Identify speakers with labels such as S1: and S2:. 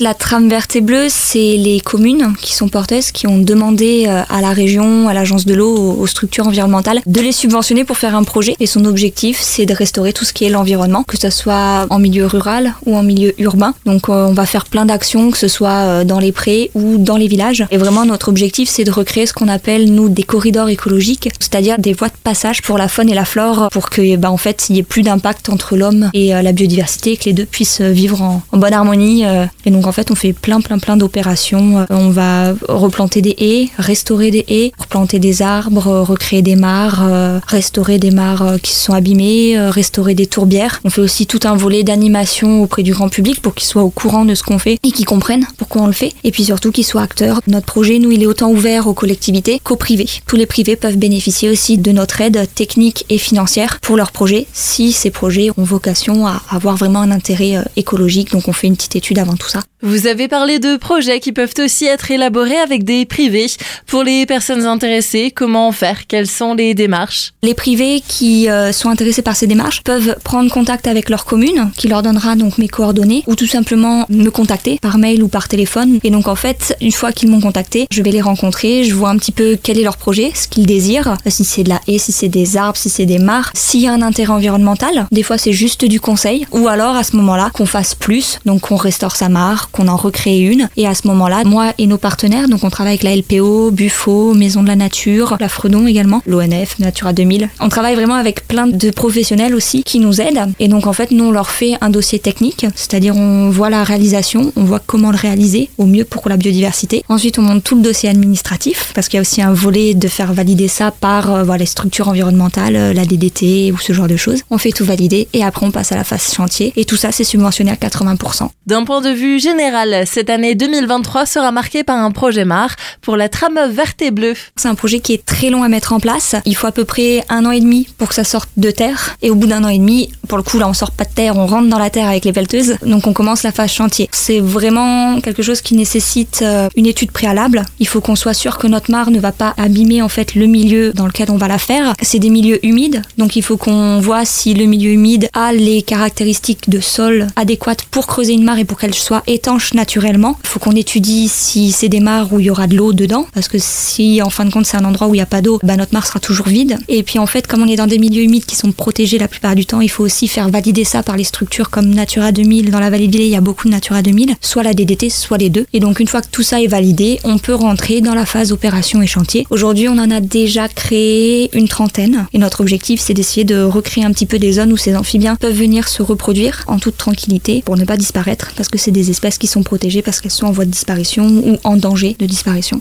S1: La trame verte et bleue, c'est les communes qui sont porteuses, qui ont demandé euh, à la région, à l'agence de l'eau, aux structures environnementales, de les subventionner pour faire un projet. Et son objectif, c'est de restaurer tout ce qui est l'environnement, que ce soit en milieu rural ou en milieu urbain. Donc euh, on va faire plein d'actions, que ce soit euh, dans les prés ou dans les villages. Et vraiment, notre objectif, c'est de recréer ce qu'on appelle, nous, des corridors écologiques, c'est-à-dire des voies de passage pour la faune et la flore, pour que, bah, en fait, il n'y ait plus d'impact entre l'homme et la biodiversité, que les deux puissent vivre en, bonne harmonie. En fait, on fait plein, plein, plein d'opérations. Euh, on va replanter des haies, restaurer des haies, replanter des arbres, recréer des mares, euh, restaurer des mares euh, qui se sont abîmées, restaurer des tourbières. On fait aussi tout un volet d'animation auprès du grand public pour qu'ils soient au courant de ce qu'on fait et qu'ils comprennent pourquoi on le fait. Et puis surtout qu'ils soient acteurs. Notre projet, nous, il est autant ouvert aux collectivités qu'aux privés. Tous les privés peuvent bénéficier aussi de notre aide technique et financière pour leurs projets si ces projets ont vocation à avoir vraiment un intérêt écologique. Donc on fait une petite étude avant tout ça.
S2: Vous avez parlé de projets qui peuvent aussi être élaborés avec des privés. Pour les personnes intéressées, comment faire? Quelles sont les démarches?
S1: Les privés qui euh, sont intéressés par ces démarches peuvent prendre contact avec leur commune, qui leur donnera donc mes coordonnées, ou tout simplement me contacter par mail ou par téléphone. Et donc en fait, une fois qu'ils m'ont contacté, je vais les rencontrer, je vois un petit peu quel est leur projet, ce qu'ils désirent, si c'est de la haie, si c'est des arbres, si c'est des mares, s'il y a un intérêt environnemental. Des fois c'est juste du conseil, ou alors à ce moment-là qu'on fasse plus, donc qu'on restaure sa mare, qu'on en recrée une. Et à ce moment-là, moi et nos partenaires, donc on travaille avec la LPO, Buffo, Maison de la Nature, la Fredon également, l'ONF, Natura 2000. On travaille vraiment avec plein de professionnels aussi qui nous aident. Et donc en fait, nous on leur fait un dossier technique, c'est-à-dire on voit la réalisation, on voit comment le réaliser au mieux pour la biodiversité. Ensuite, on monte tout le dossier administratif parce qu'il y a aussi un volet de faire valider ça par euh, les structures environnementales, euh, la DDT ou ce genre de choses. On fait tout valider et après on passe à la phase chantier et tout ça c'est subventionné à 80%.
S2: D'un point de vue général, cette année 2023 sera marquée par un projet MAR pour la trame verte et bleue.
S1: C'est un projet qui est très long à mettre en place. Il faut à peu près un an et demi pour que ça sorte de terre. Et au bout d'un an et demi, pour le coup là on sort pas de terre, on rentre dans la terre avec les pelleteuses. Donc on commence la phase chantier. C'est vraiment quelque chose qui nécessite euh, une étude préalable. Il faut qu'on soit sûr que notre mare ne va pas abîmer en fait le milieu dans lequel on va la faire. C'est des milieux humides, donc il faut qu'on voit si le milieu humide a les caractéristiques de sol adéquates pour creuser une mare et pour qu'elle soit étanche naturellement. Il faut qu'on étudie si c'est des mares où il y aura de l'eau dedans, parce que si en fin de compte c'est un endroit où il n'y a pas d'eau, bah, notre mare sera toujours vide. Et puis en fait, comme on est dans des milieux humides qui sont protégés la plupart du temps, il faut aussi faire valider ça par les structures comme Natura 2000. Dans la vallée de Villers, il y a beaucoup de Natura 2000, soit la DDT, soit les deux. Et donc une fois que tout ça est validé, on peut rentrer dans la phase opération et chantier. Aujourd'hui, on en a déjà créé une trentaine. Et notre objectif, c'est d'essayer de recréer un petit peu des zones où ces amphibiens peuvent venir se reproduire en toute tranquillité pour ne pas disparaître, parce que c'est des qui sont protégées parce qu'elles sont en voie de disparition ou en danger de disparition.